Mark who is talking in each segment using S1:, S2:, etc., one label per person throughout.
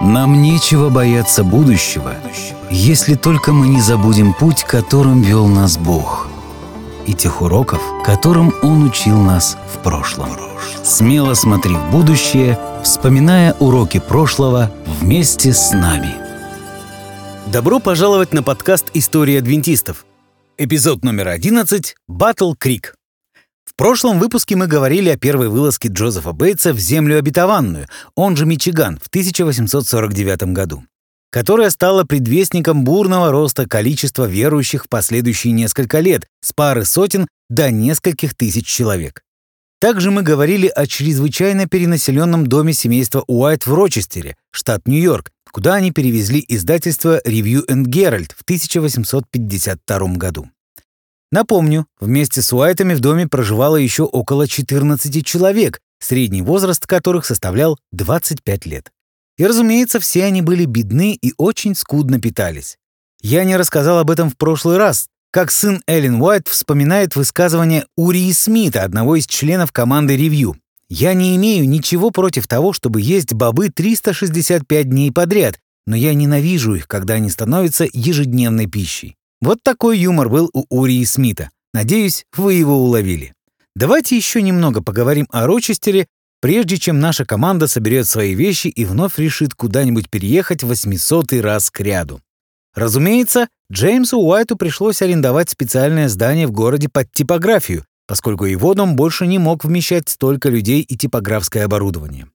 S1: Нам нечего бояться будущего, если только мы не забудем путь, которым вел нас Бог, и тех уроков, которым Он учил нас в прошлом. Смело смотри в будущее, вспоминая уроки прошлого вместе с нами.
S2: Добро пожаловать на подкаст «История адвентистов». Эпизод номер 11 «Батл Крик». В прошлом выпуске мы говорили о первой вылазке Джозефа Бейтса в землю обетованную, он же Мичиган, в 1849 году, которая стала предвестником бурного роста количества верующих в последующие несколько лет с пары сотен до нескольких тысяч человек. Также мы говорили о чрезвычайно перенаселенном доме семейства Уайт в Рочестере, штат Нью-Йорк, куда они перевезли издательство Review and Herald в 1852 году. Напомню, вместе с Уайтами в доме проживало еще около 14 человек, средний возраст которых составлял 25 лет. И, разумеется, все они были бедны и очень скудно питались. Я не рассказал об этом в прошлый раз, как сын Эллен Уайт вспоминает высказывание Урии Смита, одного из членов команды «Ревью». «Я не имею ничего против того, чтобы есть бобы 365 дней подряд, но я ненавижу их, когда они становятся ежедневной пищей. Вот такой юмор был у Урии Смита. Надеюсь, вы его уловили. Давайте еще немного поговорим о Рочестере, прежде чем наша команда соберет свои вещи и вновь решит куда-нибудь переехать восьмисотый раз к ряду. Разумеется, Джеймсу Уайту пришлось арендовать специальное здание в городе под типографию, поскольку его дом больше не мог вмещать столько людей и типографское оборудование.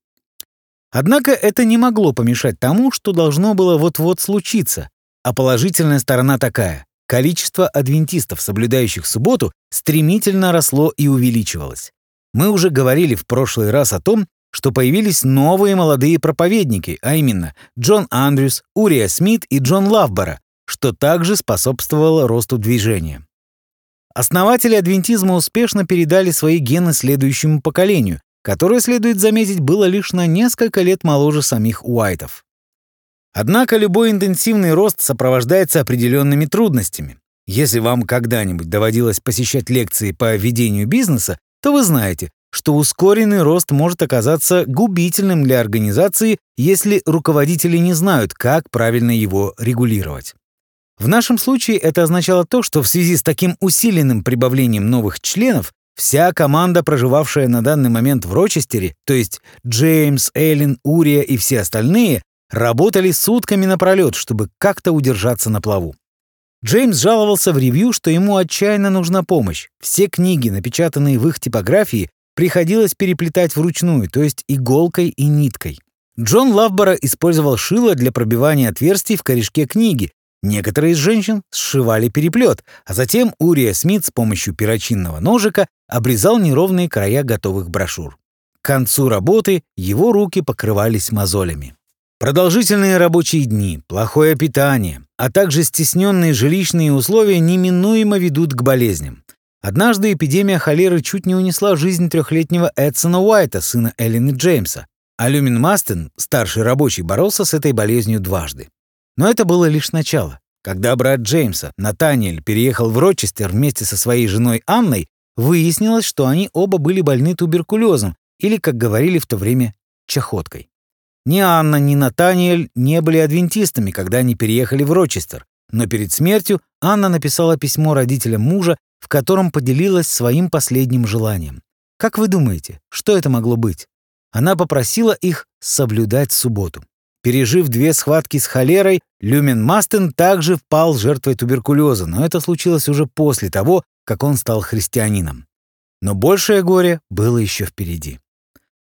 S2: Однако это не могло помешать тому, что должно было вот-вот случиться, а положительная сторона такая. Количество адвентистов, соблюдающих субботу, стремительно росло и увеличивалось. Мы уже говорили в прошлый раз о том, что появились новые молодые проповедники, а именно Джон Андрюс, Урия Смит и Джон Лавбора, что также способствовало росту движения. Основатели адвентизма успешно передали свои гены следующему поколению, которое, следует заметить, было лишь на несколько лет моложе самих Уайтов. Однако любой интенсивный рост сопровождается определенными трудностями. Если вам когда-нибудь доводилось посещать лекции по ведению бизнеса, то вы знаете, что ускоренный рост может оказаться губительным для организации, если руководители не знают, как правильно его регулировать. В нашем случае это означало то, что в связи с таким усиленным прибавлением новых членов вся команда, проживавшая на данный момент в Рочестере, то есть Джеймс, Эллен, Урия и все остальные, Работали сутками напролет, чтобы как-то удержаться на плаву. Джеймс жаловался в ревью, что ему отчаянно нужна помощь. Все книги, напечатанные в их типографии, приходилось переплетать вручную, то есть иголкой и ниткой. Джон Лавбора использовал шило для пробивания отверстий в корешке книги. Некоторые из женщин сшивали переплет, а затем Урия Смит с помощью перочинного ножика обрезал неровные края готовых брошюр. К концу работы его руки покрывались мозолями. Продолжительные рабочие дни, плохое питание, а также стесненные жилищные условия неминуемо ведут к болезням. Однажды эпидемия холеры чуть не унесла жизнь трехлетнего Эдсона Уайта, сына Эллен и Джеймса, а Люмин Мастен, старший рабочий, боролся с этой болезнью дважды. Но это было лишь начало. Когда брат Джеймса, Натаниэль, переехал в Рочестер вместе со своей женой Анной, выяснилось, что они оба были больны туберкулезом или, как говорили в то время, чахоткой. Ни Анна, ни Натаниэль не были адвентистами, когда они переехали в Рочестер, но перед смертью Анна написала письмо родителям мужа, в котором поделилась своим последним желанием. Как вы думаете, что это могло быть? Она попросила их соблюдать субботу. Пережив две схватки с холерой, Люмен Мастен также впал жертвой туберкулеза, но это случилось уже после того, как он стал христианином. Но большее горе было еще впереди.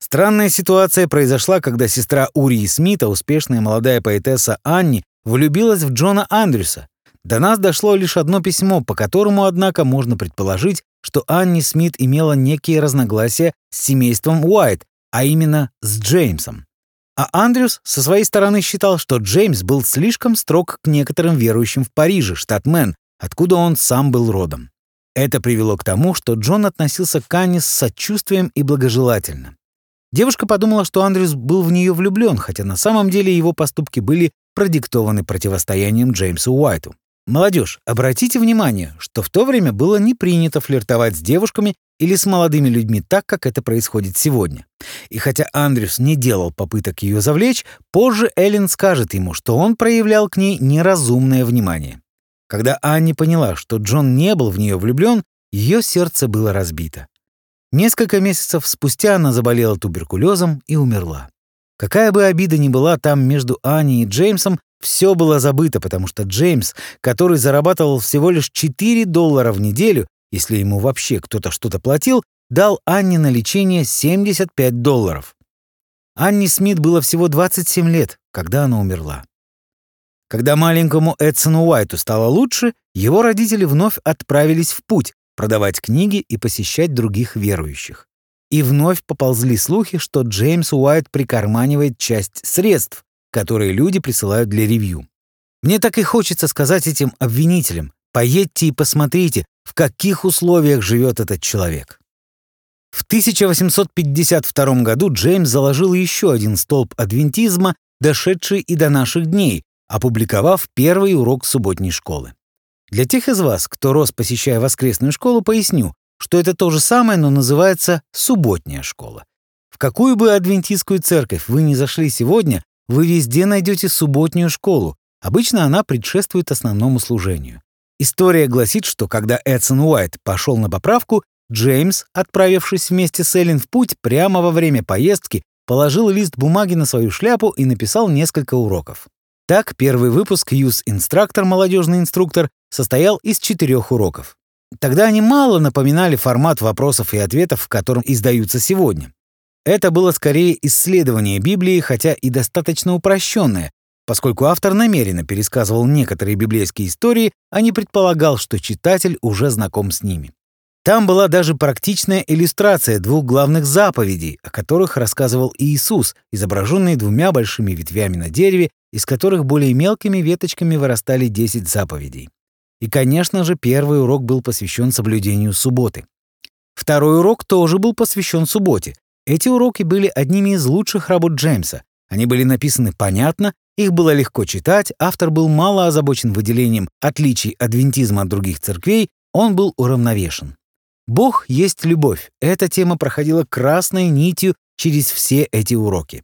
S2: Странная ситуация произошла, когда сестра Урии Смита, успешная молодая поэтесса Анни, влюбилась в Джона Андрюса. До нас дошло лишь одно письмо, по которому, однако, можно предположить, что Анни Смит имела некие разногласия с семейством Уайт, а именно с Джеймсом. А Андрюс со своей стороны считал, что Джеймс был слишком строг к некоторым верующим в Париже, штат Мэн, откуда он сам был родом. Это привело к тому, что Джон относился к Анне с сочувствием и благожелательно. Девушка подумала, что Андрюс был в нее влюблен, хотя на самом деле его поступки были продиктованы противостоянием Джеймсу Уайту. Молодежь, обратите внимание, что в то время было не принято флиртовать с девушками или с молодыми людьми так, как это происходит сегодня. И хотя Андрюс не делал попыток ее завлечь, позже Эллен скажет ему, что он проявлял к ней неразумное внимание. Когда Анни поняла, что Джон не был в нее влюблен, ее сердце было разбито. Несколько месяцев спустя она заболела туберкулезом и умерла. Какая бы обида ни была там между Аней и Джеймсом, все было забыто, потому что Джеймс, который зарабатывал всего лишь 4 доллара в неделю, если ему вообще кто-то что-то платил, дал Анне на лечение 75 долларов. Анне Смит было всего 27 лет, когда она умерла. Когда маленькому Эдсону Уайту стало лучше, его родители вновь отправились в путь продавать книги и посещать других верующих. И вновь поползли слухи, что Джеймс Уайт прикарманивает часть средств, которые люди присылают для ревью. Мне так и хочется сказать этим обвинителям, поедьте и посмотрите, в каких условиях живет этот человек. В 1852 году Джеймс заложил еще один столб адвентизма, дошедший и до наших дней, опубликовав первый урок субботней школы. Для тех из вас, кто рос, посещая воскресную школу, поясню, что это то же самое, но называется субботняя школа. В какую бы адвентистскую церковь вы ни зашли сегодня, вы везде найдете субботнюю школу. Обычно она предшествует основному служению. История гласит, что когда Эдсон Уайт пошел на поправку, Джеймс, отправившись вместе с Эллен в путь, прямо во время поездки положил лист бумаги на свою шляпу и написал несколько уроков. Так, первый выпуск «Юз Инструктор. Молодежный инструктор» состоял из четырех уроков. Тогда они мало напоминали формат вопросов и ответов, в котором издаются сегодня. Это было скорее исследование Библии, хотя и достаточно упрощенное, поскольку автор намеренно пересказывал некоторые библейские истории, а не предполагал, что читатель уже знаком с ними. Там была даже практичная иллюстрация двух главных заповедей, о которых рассказывал Иисус, изображенные двумя большими ветвями на дереве, из которых более мелкими веточками вырастали 10 заповедей. И, конечно же, первый урок был посвящен соблюдению субботы. Второй урок тоже был посвящен субботе, эти уроки были одними из лучших работ Джеймса. Они были написаны понятно, их было легко читать, автор был мало озабочен выделением отличий адвентизма от других церквей, он был уравновешен. Бог есть любовь. Эта тема проходила красной нитью через все эти уроки.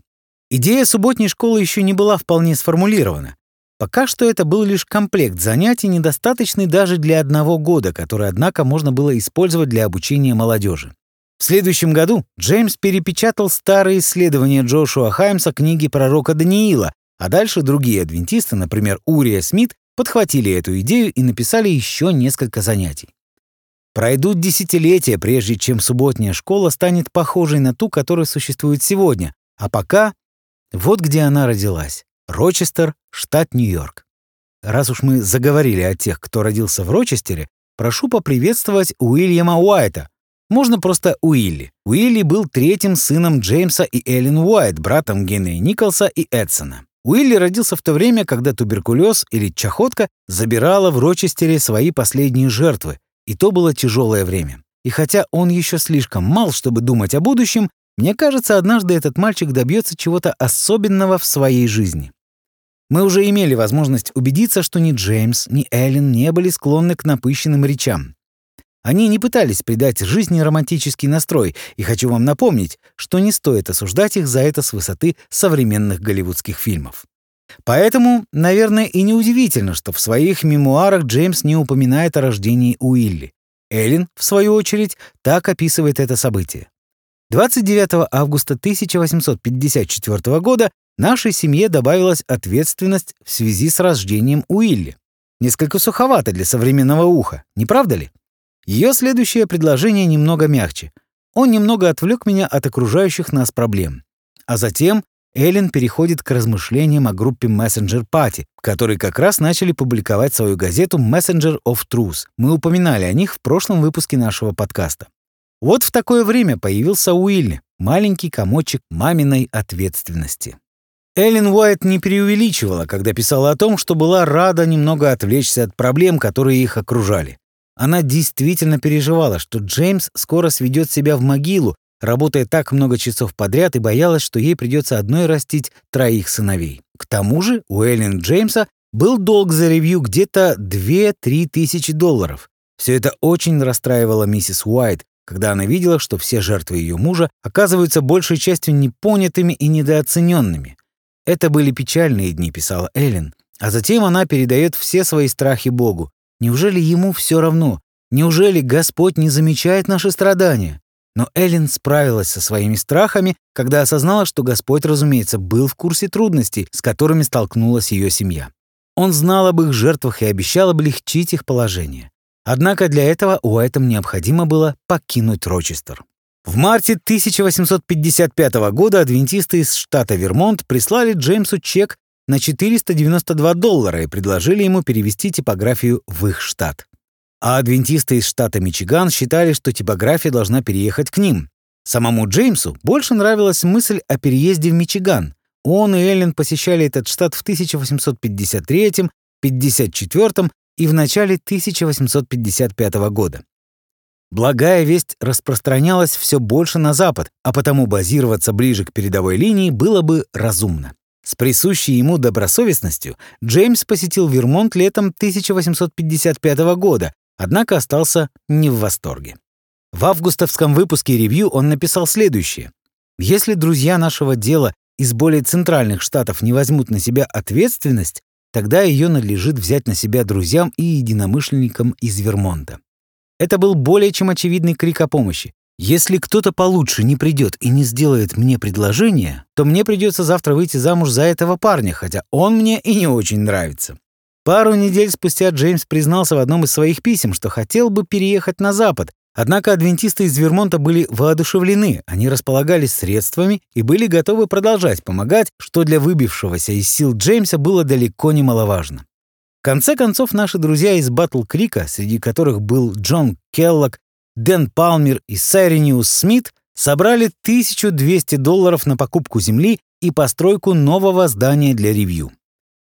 S2: Идея субботней школы еще не была вполне сформулирована. Пока что это был лишь комплект занятий, недостаточный даже для одного года, который, однако, можно было использовать для обучения молодежи. В следующем году Джеймс перепечатал старые исследования Джошуа Хаймса книги пророка Даниила, а дальше другие адвентисты, например, Урия Смит, подхватили эту идею и написали еще несколько занятий. Пройдут десятилетия, прежде чем субботняя школа станет похожей на ту, которая существует сегодня, а пока вот где она родилась — Рочестер, штат Нью-Йорк. Раз уж мы заговорили о тех, кто родился в Рочестере, прошу поприветствовать Уильяма Уайта, можно просто Уилли. Уилли был третьим сыном Джеймса и Эллен Уайт, братом Генри Николса и Эдсона. Уилли родился в то время, когда туберкулез или чахотка забирала в Рочестере свои последние жертвы, и то было тяжелое время. И хотя он еще слишком мал, чтобы думать о будущем, мне кажется, однажды этот мальчик добьется чего-то особенного в своей жизни. Мы уже имели возможность убедиться, что ни Джеймс, ни Эллен не были склонны к напыщенным речам. Они не пытались придать жизни романтический настрой, и хочу вам напомнить, что не стоит осуждать их за это с высоты современных голливудских фильмов. Поэтому, наверное, и неудивительно, что в своих мемуарах Джеймс не упоминает о рождении Уилли. Эллен, в свою очередь, так описывает это событие. 29 августа 1854 года нашей семье добавилась ответственность в связи с рождением Уилли. Несколько суховато для современного уха, не правда ли? Ее следующее предложение немного мягче. Он немного отвлек меня от окружающих нас проблем. А затем Эллен переходит к размышлениям о группе Messenger Party, которые как раз начали публиковать свою газету Messenger of Truth. Мы упоминали о них в прошлом выпуске нашего подкаста. Вот в такое время появился Уилли, маленький комочек маминой ответственности. Эллен Уайт не преувеличивала, когда писала о том, что была рада немного отвлечься от проблем, которые их окружали. Она действительно переживала, что Джеймс скоро сведет себя в могилу, работая так много часов подряд и боялась, что ей придется одной растить троих сыновей. К тому же у Эллен Джеймса был долг за ревью где-то 2-3 тысячи долларов. Все это очень расстраивало миссис Уайт, когда она видела, что все жертвы ее мужа оказываются большей частью непонятыми и недооцененными. «Это были печальные дни», — писала Эллен. А затем она передает все свои страхи Богу. Неужели ему все равно? Неужели Господь не замечает наши страдания? Но Эллен справилась со своими страхами, когда осознала, что Господь, разумеется, был в курсе трудностей, с которыми столкнулась ее семья. Он знал об их жертвах и обещал облегчить их положение. Однако для этого Уайтам необходимо было покинуть Рочестер. В марте 1855 года адвентисты из штата Вермонт прислали Джеймсу чек на 492 доллара и предложили ему перевести типографию в их штат. А адвентисты из штата Мичиган считали, что типография должна переехать к ним. Самому Джеймсу больше нравилась мысль о переезде в Мичиган. Он и Эллен посещали этот штат в 1853, 1854 и в начале 1855 года. Благая весть распространялась все больше на запад, а потому базироваться ближе к передовой линии было бы разумно. С присущей ему добросовестностью Джеймс посетил Вермонт летом 1855 года, однако остался не в восторге. В августовском выпуске ревью он написал следующее. «Если друзья нашего дела из более центральных штатов не возьмут на себя ответственность, тогда ее надлежит взять на себя друзьям и единомышленникам из Вермонта. Это был более чем очевидный крик о помощи. Если кто-то получше не придет и не сделает мне предложение, то мне придется завтра выйти замуж за этого парня, хотя он мне и не очень нравится. Пару недель спустя Джеймс признался в одном из своих писем, что хотел бы переехать на Запад, Однако адвентисты из Вермонта были воодушевлены, они располагались средствами и были готовы продолжать помогать, что для выбившегося из сил Джеймса было далеко не маловажно. В конце концов, наши друзья из Батл Крика, среди которых был Джон Келлок, Дэн Палмер и Сайрениус Смит, собрали 1200 долларов на покупку земли и постройку нового здания для ревью.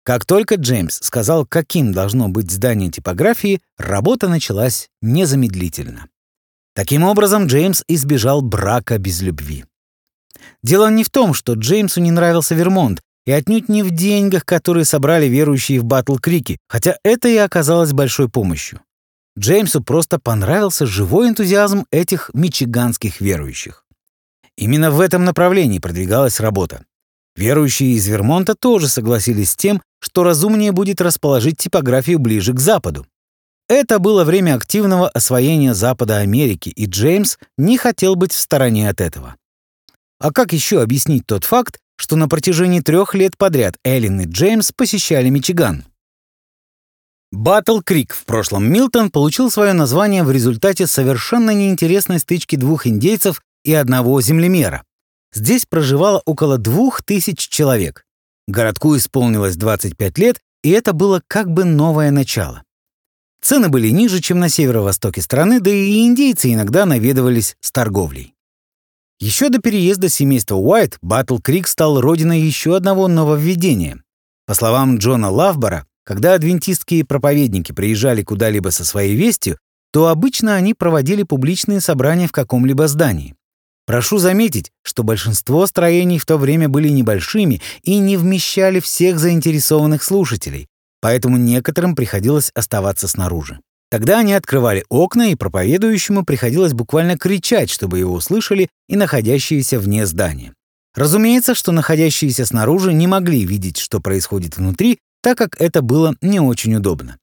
S2: Как только Джеймс сказал, каким должно быть здание типографии, работа началась незамедлительно. Таким образом, Джеймс избежал брака без любви. Дело не в том, что Джеймсу не нравился Вермонт, и отнюдь не в деньгах, которые собрали верующие в Батл-Крике, хотя это и оказалось большой помощью. Джеймсу просто понравился живой энтузиазм этих мичиганских верующих. Именно в этом направлении продвигалась работа. Верующие из Вермонта тоже согласились с тем, что разумнее будет расположить типографию ближе к западу. Это было время активного освоения Запада Америки, и Джеймс не хотел быть в стороне от этого. А как еще объяснить тот факт, что на протяжении трех лет подряд Эллен и Джеймс посещали Мичиган? Батл Крик, в прошлом Милтон, получил свое название в результате совершенно неинтересной стычки двух индейцев и одного землемера. Здесь проживало около двух тысяч человек. Городку исполнилось 25 лет, и это было как бы новое начало. Цены были ниже, чем на северо-востоке страны, да и индейцы иногда наведывались с торговлей. Еще до переезда семейства Уайт Батл Крик стал родиной еще одного нововведения. По словам Джона Лавбора, когда адвентистские проповедники приезжали куда-либо со своей вестью, то обычно они проводили публичные собрания в каком-либо здании. Прошу заметить, что большинство строений в то время были небольшими и не вмещали всех заинтересованных слушателей, поэтому некоторым приходилось оставаться снаружи. Тогда они открывали окна, и проповедующему приходилось буквально кричать, чтобы его услышали и находящиеся вне здания. Разумеется, что находящиеся снаружи не могли видеть, что происходит внутри, так как это было не очень удобно.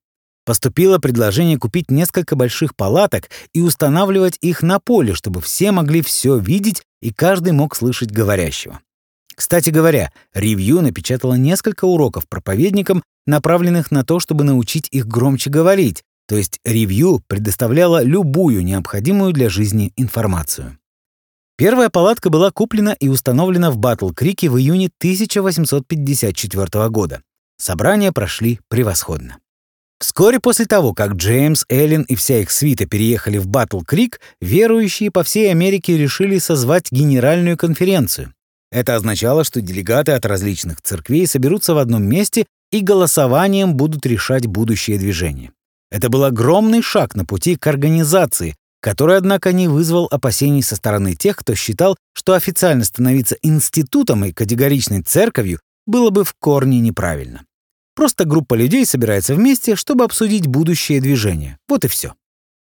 S2: Поступило предложение купить несколько больших палаток и устанавливать их на поле, чтобы все могли все видеть и каждый мог слышать говорящего. Кстати говоря, ревью напечатало несколько уроков проповедникам, направленных на то, чтобы научить их громче говорить, то есть ревью предоставляло любую необходимую для жизни информацию. Первая палатка была куплена и установлена в Батл-Крике в июне 1854 года. Собрания прошли превосходно. Вскоре после того, как Джеймс, Эллен и вся их свита переехали в Батл-Крик, верующие по всей Америке решили созвать генеральную конференцию. Это означало, что делегаты от различных церквей соберутся в одном месте и голосованием будут решать будущее движение. Это был огромный шаг на пути к организации, который, однако, не вызвал опасений со стороны тех, кто считал, что официально становиться институтом и категоричной церковью было бы в корне неправильно. Просто группа людей собирается вместе, чтобы обсудить будущее движение. Вот и все.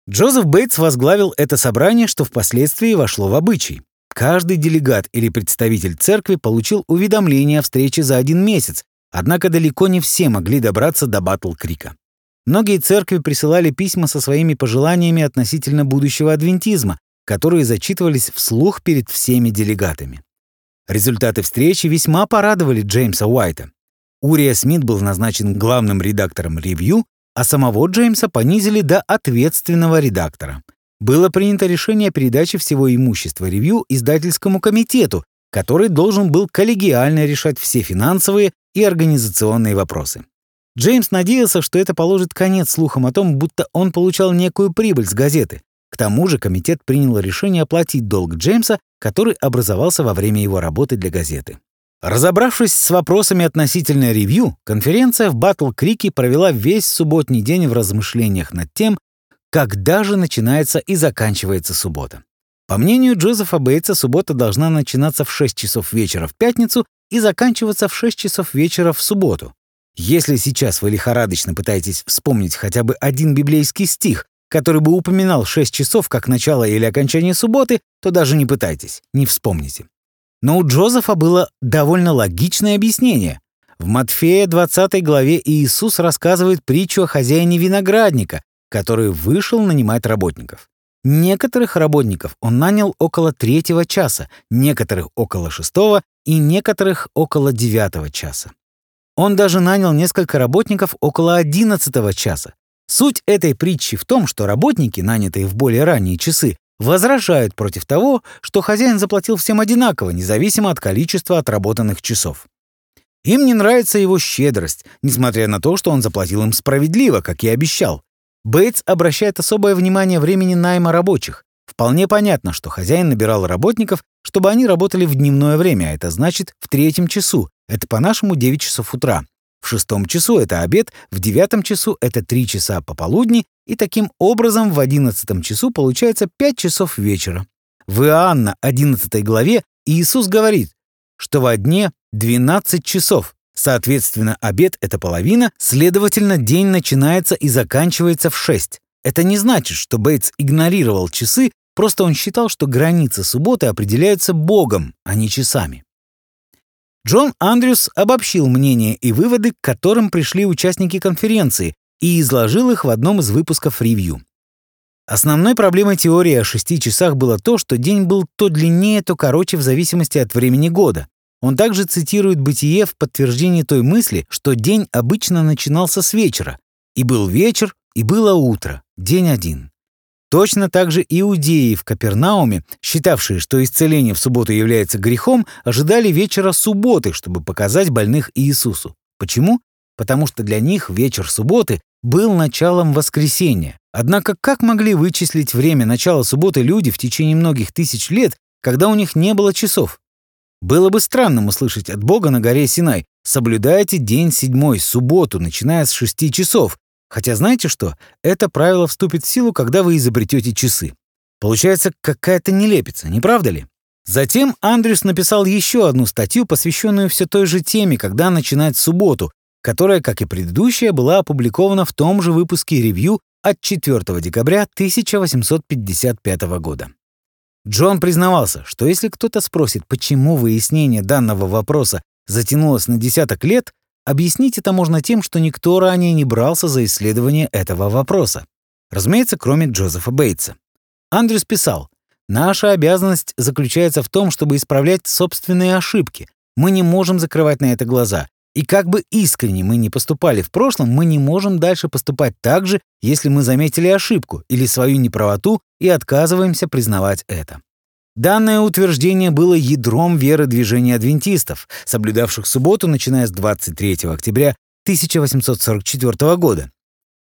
S2: Джозеф Бейтс возглавил это собрание, что впоследствии вошло в обычай. Каждый делегат или представитель церкви получил уведомление о встрече за один месяц, однако далеко не все могли добраться до Батл-Крика. Многие церкви присылали письма со своими пожеланиями относительно будущего адвентизма, которые зачитывались вслух перед всеми делегатами. Результаты встречи весьма порадовали Джеймса Уайта. Урия Смит был назначен главным редактором «Ревью», а самого Джеймса понизили до ответственного редактора. Было принято решение о передаче всего имущества «Ревью» издательскому комитету, который должен был коллегиально решать все финансовые и организационные вопросы. Джеймс надеялся, что это положит конец слухам о том, будто он получал некую прибыль с газеты. К тому же комитет принял решение оплатить долг Джеймса, который образовался во время его работы для газеты. Разобравшись с вопросами относительно ревью, конференция в Батл-Крике провела весь субботний день в размышлениях над тем, когда же начинается и заканчивается суббота. По мнению Джозефа Бейтса, суббота должна начинаться в 6 часов вечера в пятницу и заканчиваться в 6 часов вечера в субботу. Если сейчас вы лихорадочно пытаетесь вспомнить хотя бы один библейский стих, который бы упоминал 6 часов как начало или окончание субботы, то даже не пытайтесь, не вспомните. Но у Джозефа было довольно логичное объяснение. В Матфея 20 главе Иисус рассказывает притчу о хозяине виноградника, который вышел нанимать работников. Некоторых работников он нанял около третьего часа, некоторых около шестого и некоторых около девятого часа. Он даже нанял несколько работников около одиннадцатого часа. Суть этой притчи в том, что работники, нанятые в более ранние часы, возражают против того, что хозяин заплатил всем одинаково, независимо от количества отработанных часов. Им не нравится его щедрость, несмотря на то, что он заплатил им справедливо, как и обещал. Бейтс обращает особое внимание времени найма рабочих. Вполне понятно, что хозяин набирал работников, чтобы они работали в дневное время, а это значит в третьем часу. Это по-нашему 9 часов утра. В шестом часу это обед, в девятом часу это 3 часа пополудни, и таким образом в одиннадцатом часу получается 5 часов вечера. В Иоанна 11 главе Иисус говорит, что во дне 12 часов, Соответственно, обед — это половина, следовательно, день начинается и заканчивается в 6. Это не значит, что Бейтс игнорировал часы, просто он считал, что границы субботы определяются Богом, а не часами. Джон Андрюс обобщил мнения и выводы, к которым пришли участники конференции, и изложил их в одном из выпусков ревью. Основной проблемой теории о шести часах было то, что день был то длиннее, то короче в зависимости от времени года. Он также цитирует «Бытие» в подтверждении той мысли, что день обычно начинался с вечера. И был вечер, и было утро, день один. Точно так же иудеи в Капернауме, считавшие, что исцеление в субботу является грехом, ожидали вечера субботы, чтобы показать больных Иисусу. Почему? Потому что для них вечер субботы был началом воскресения. Однако как могли вычислить время начала субботы люди в течение многих тысяч лет, когда у них не было часов? Было бы странным услышать от Бога на горе Синай «Соблюдайте день седьмой, субботу, начиная с шести часов». Хотя знаете что? Это правило вступит в силу, когда вы изобретете часы. Получается какая-то нелепица, не правда ли? Затем Андрюс написал еще одну статью, посвященную все той же теме, когда начинать субботу, которая, как и предыдущая, была опубликована в том же выпуске ревью от 4 декабря 1855 года. Джон признавался, что если кто-то спросит, почему выяснение данного вопроса затянулось на десяток лет, объяснить это можно тем, что никто ранее не брался за исследование этого вопроса. Разумеется, кроме Джозефа Бейтса. Андрюс писал, «Наша обязанность заключается в том, чтобы исправлять собственные ошибки. Мы не можем закрывать на это глаза. И как бы искренне мы не поступали в прошлом, мы не можем дальше поступать так же, если мы заметили ошибку или свою неправоту и отказываемся признавать это. Данное утверждение было ядром веры движения адвентистов, соблюдавших субботу, начиная с 23 октября 1844 года.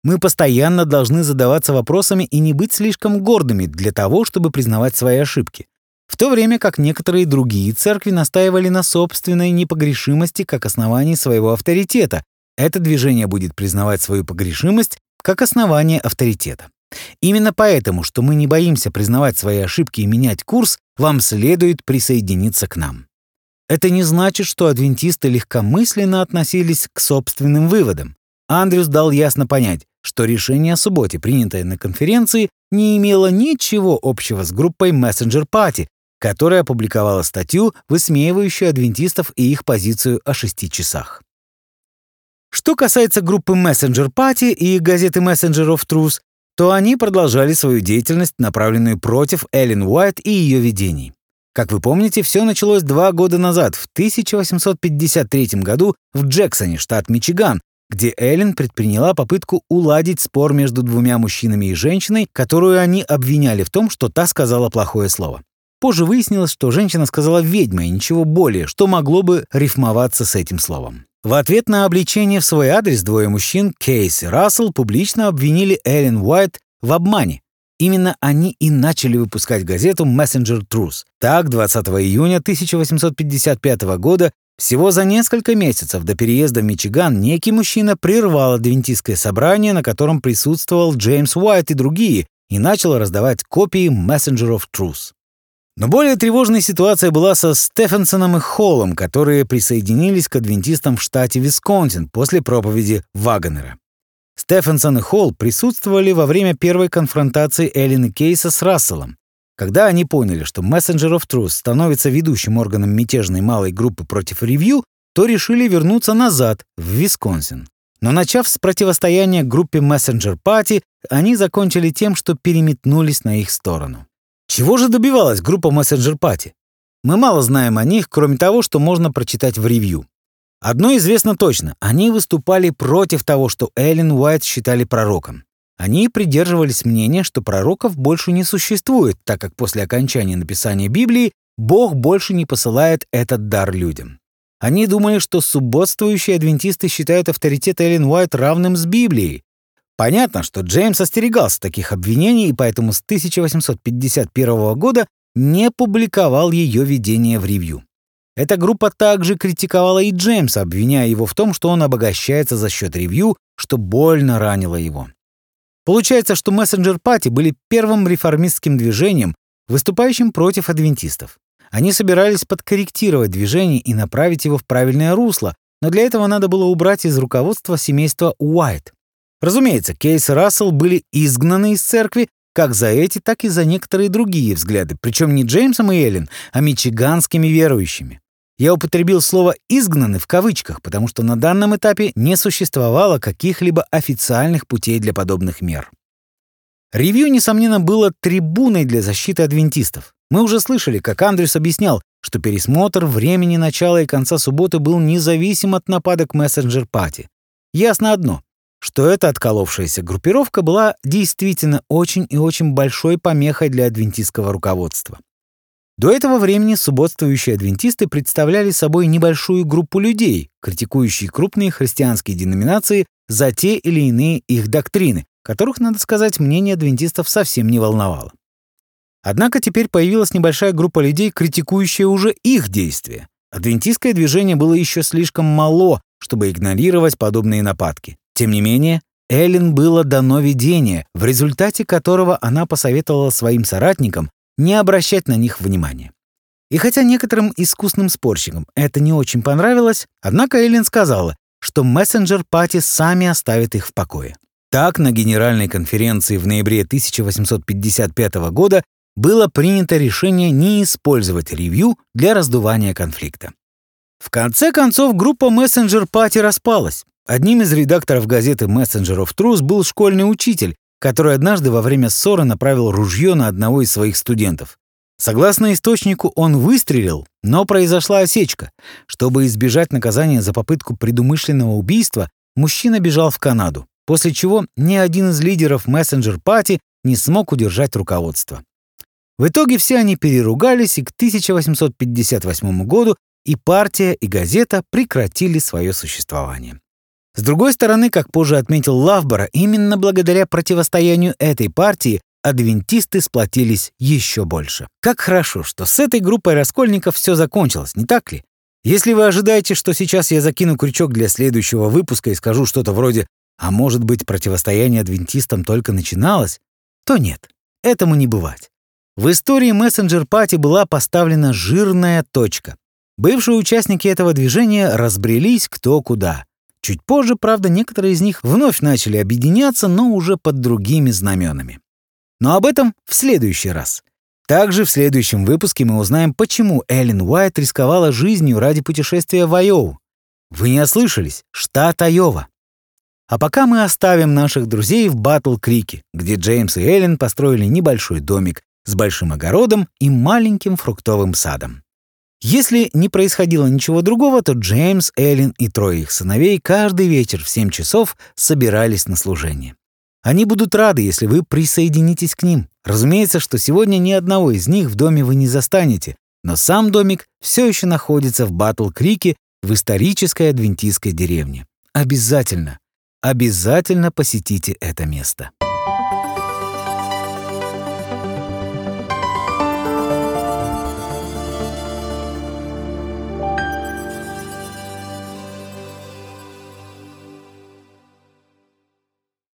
S2: Мы постоянно должны задаваться вопросами и не быть слишком гордыми для того, чтобы признавать свои ошибки в то время как некоторые другие церкви настаивали на собственной непогрешимости как основании своего авторитета. Это движение будет признавать свою погрешимость как основание авторитета. Именно поэтому, что мы не боимся признавать свои ошибки и менять курс, вам следует присоединиться к нам. Это не значит, что адвентисты легкомысленно относились к собственным выводам. Андрюс дал ясно понять, что решение о субботе, принятое на конференции, не имело ничего общего с группой Messenger Party, которая опубликовала статью, высмеивающую адвентистов и их позицию о шести часах. Что касается группы Messenger Party и газеты Messenger of Truth, то они продолжали свою деятельность, направленную против Эллен Уайт и ее видений. Как вы помните, все началось два года назад, в 1853 году в Джексоне, штат Мичиган, где Эллен предприняла попытку уладить спор между двумя мужчинами и женщиной, которую они обвиняли в том, что та сказала плохое слово. Позже выяснилось, что женщина сказала «ведьма» и ничего более, что могло бы рифмоваться с этим словом. В ответ на обличение в свой адрес двое мужчин, Кейс и Рассел, публично обвинили Эллен Уайт в обмане. Именно они и начали выпускать газету Messenger Truth. Так, 20 июня 1855 года всего за несколько месяцев до переезда в Мичиган некий мужчина прервал адвентистское собрание, на котором присутствовал Джеймс Уайт и другие, и начал раздавать копии Messenger of Truth. Но более тревожная ситуация была со Стефенсоном и Холлом, которые присоединились к адвентистам в штате Висконсин после проповеди Вагонера. Стефенсон и Холл присутствовали во время первой конфронтации Эллен и Кейса с Расселом. Когда они поняли, что Messenger of Truth становится ведущим органом мятежной малой группы против ревью, то решили вернуться назад, в Висконсин. Но начав с противостояния группе Messenger Party, они закончили тем, что переметнулись на их сторону. Чего же добивалась группа Messenger Party? Мы мало знаем о них, кроме того, что можно прочитать в ревью. Одно известно точно — они выступали против того, что Эллен Уайт считали пророком. Они придерживались мнения, что пророков больше не существует, так как после окончания написания Библии Бог больше не посылает этот дар людям. Они думали, что субботствующие адвентисты считают авторитет Эллен Уайт равным с Библией. Понятно, что Джеймс остерегался таких обвинений и поэтому с 1851 года не публиковал ее видение в ревью. Эта группа также критиковала и Джеймса, обвиняя его в том, что он обогащается за счет ревью, что больно ранило его. Получается, что мессенджер пати были первым реформистским движением, выступающим против адвентистов. Они собирались подкорректировать движение и направить его в правильное русло, но для этого надо было убрать из руководства семейства Уайт. Разумеется, Кейс и Рассел были изгнаны из церкви как за эти, так и за некоторые другие взгляды, причем не Джеймсом и Эллен, а мичиганскими верующими. Я употребил слово «изгнаны» в кавычках, потому что на данном этапе не существовало каких-либо официальных путей для подобных мер. Ревью, несомненно, было трибуной для защиты адвентистов. Мы уже слышали, как Андрюс объяснял, что пересмотр времени начала и конца субботы был независим от нападок мессенджер-пати. Ясно одно, что эта отколовшаяся группировка была действительно очень и очень большой помехой для адвентистского руководства. До этого времени субботствующие адвентисты представляли собой небольшую группу людей, критикующие крупные христианские деноминации за те или иные их доктрины, которых, надо сказать, мнение адвентистов совсем не волновало. Однако теперь появилась небольшая группа людей, критикующая уже их действия. Адвентистское движение было еще слишком мало, чтобы игнорировать подобные нападки. Тем не менее, Эллен было дано видение, в результате которого она посоветовала своим соратникам не обращать на них внимания. И хотя некоторым искусным спорщикам это не очень понравилось, однако Эллен сказала, что мессенджер Пати сами оставят их в покое. Так, на Генеральной конференции в ноябре 1855 года было принято решение не использовать ревью для раздувания конфликта. В конце концов, группа Messenger Party распалась. Одним из редакторов газеты of Truth был школьный учитель, который однажды во время ссоры направил ружье на одного из своих студентов. Согласно источнику, он выстрелил, но произошла осечка. Чтобы избежать наказания за попытку предумышленного убийства, мужчина бежал в Канаду, после чего ни один из лидеров мессенджер-пати не смог удержать руководство. В итоге все они переругались, и к 1858 году и партия, и газета прекратили свое существование. С другой стороны, как позже отметил Лавбора, именно благодаря противостоянию этой партии адвентисты сплотились еще больше. Как хорошо, что с этой группой раскольников все закончилось, не так ли? Если вы ожидаете, что сейчас я закину крючок для следующего выпуска и скажу что-то вроде «а может быть, противостояние адвентистам только начиналось», то нет, этому не бывать. В истории мессенджер-пати была поставлена жирная точка. Бывшие участники этого движения разбрелись кто куда. Чуть позже, правда, некоторые из них вновь начали объединяться, но уже под другими знаменами. Но об этом в следующий раз. Также в следующем выпуске мы узнаем, почему Эллен Уайт рисковала жизнью ради путешествия в Айову. Вы не ослышались, штат Айова. А пока мы оставим наших друзей в Батл-Крике, где Джеймс и Эллен построили небольшой домик с большим огородом и маленьким фруктовым садом. Если не происходило ничего другого, то Джеймс, Эллен и трое их сыновей каждый вечер в 7 часов собирались на служение. Они будут рады, если вы присоединитесь к ним. Разумеется, что сегодня ни одного из них в доме вы не застанете, но сам домик все еще находится в Батл-Крике в исторической адвентистской деревне. Обязательно, обязательно посетите это место.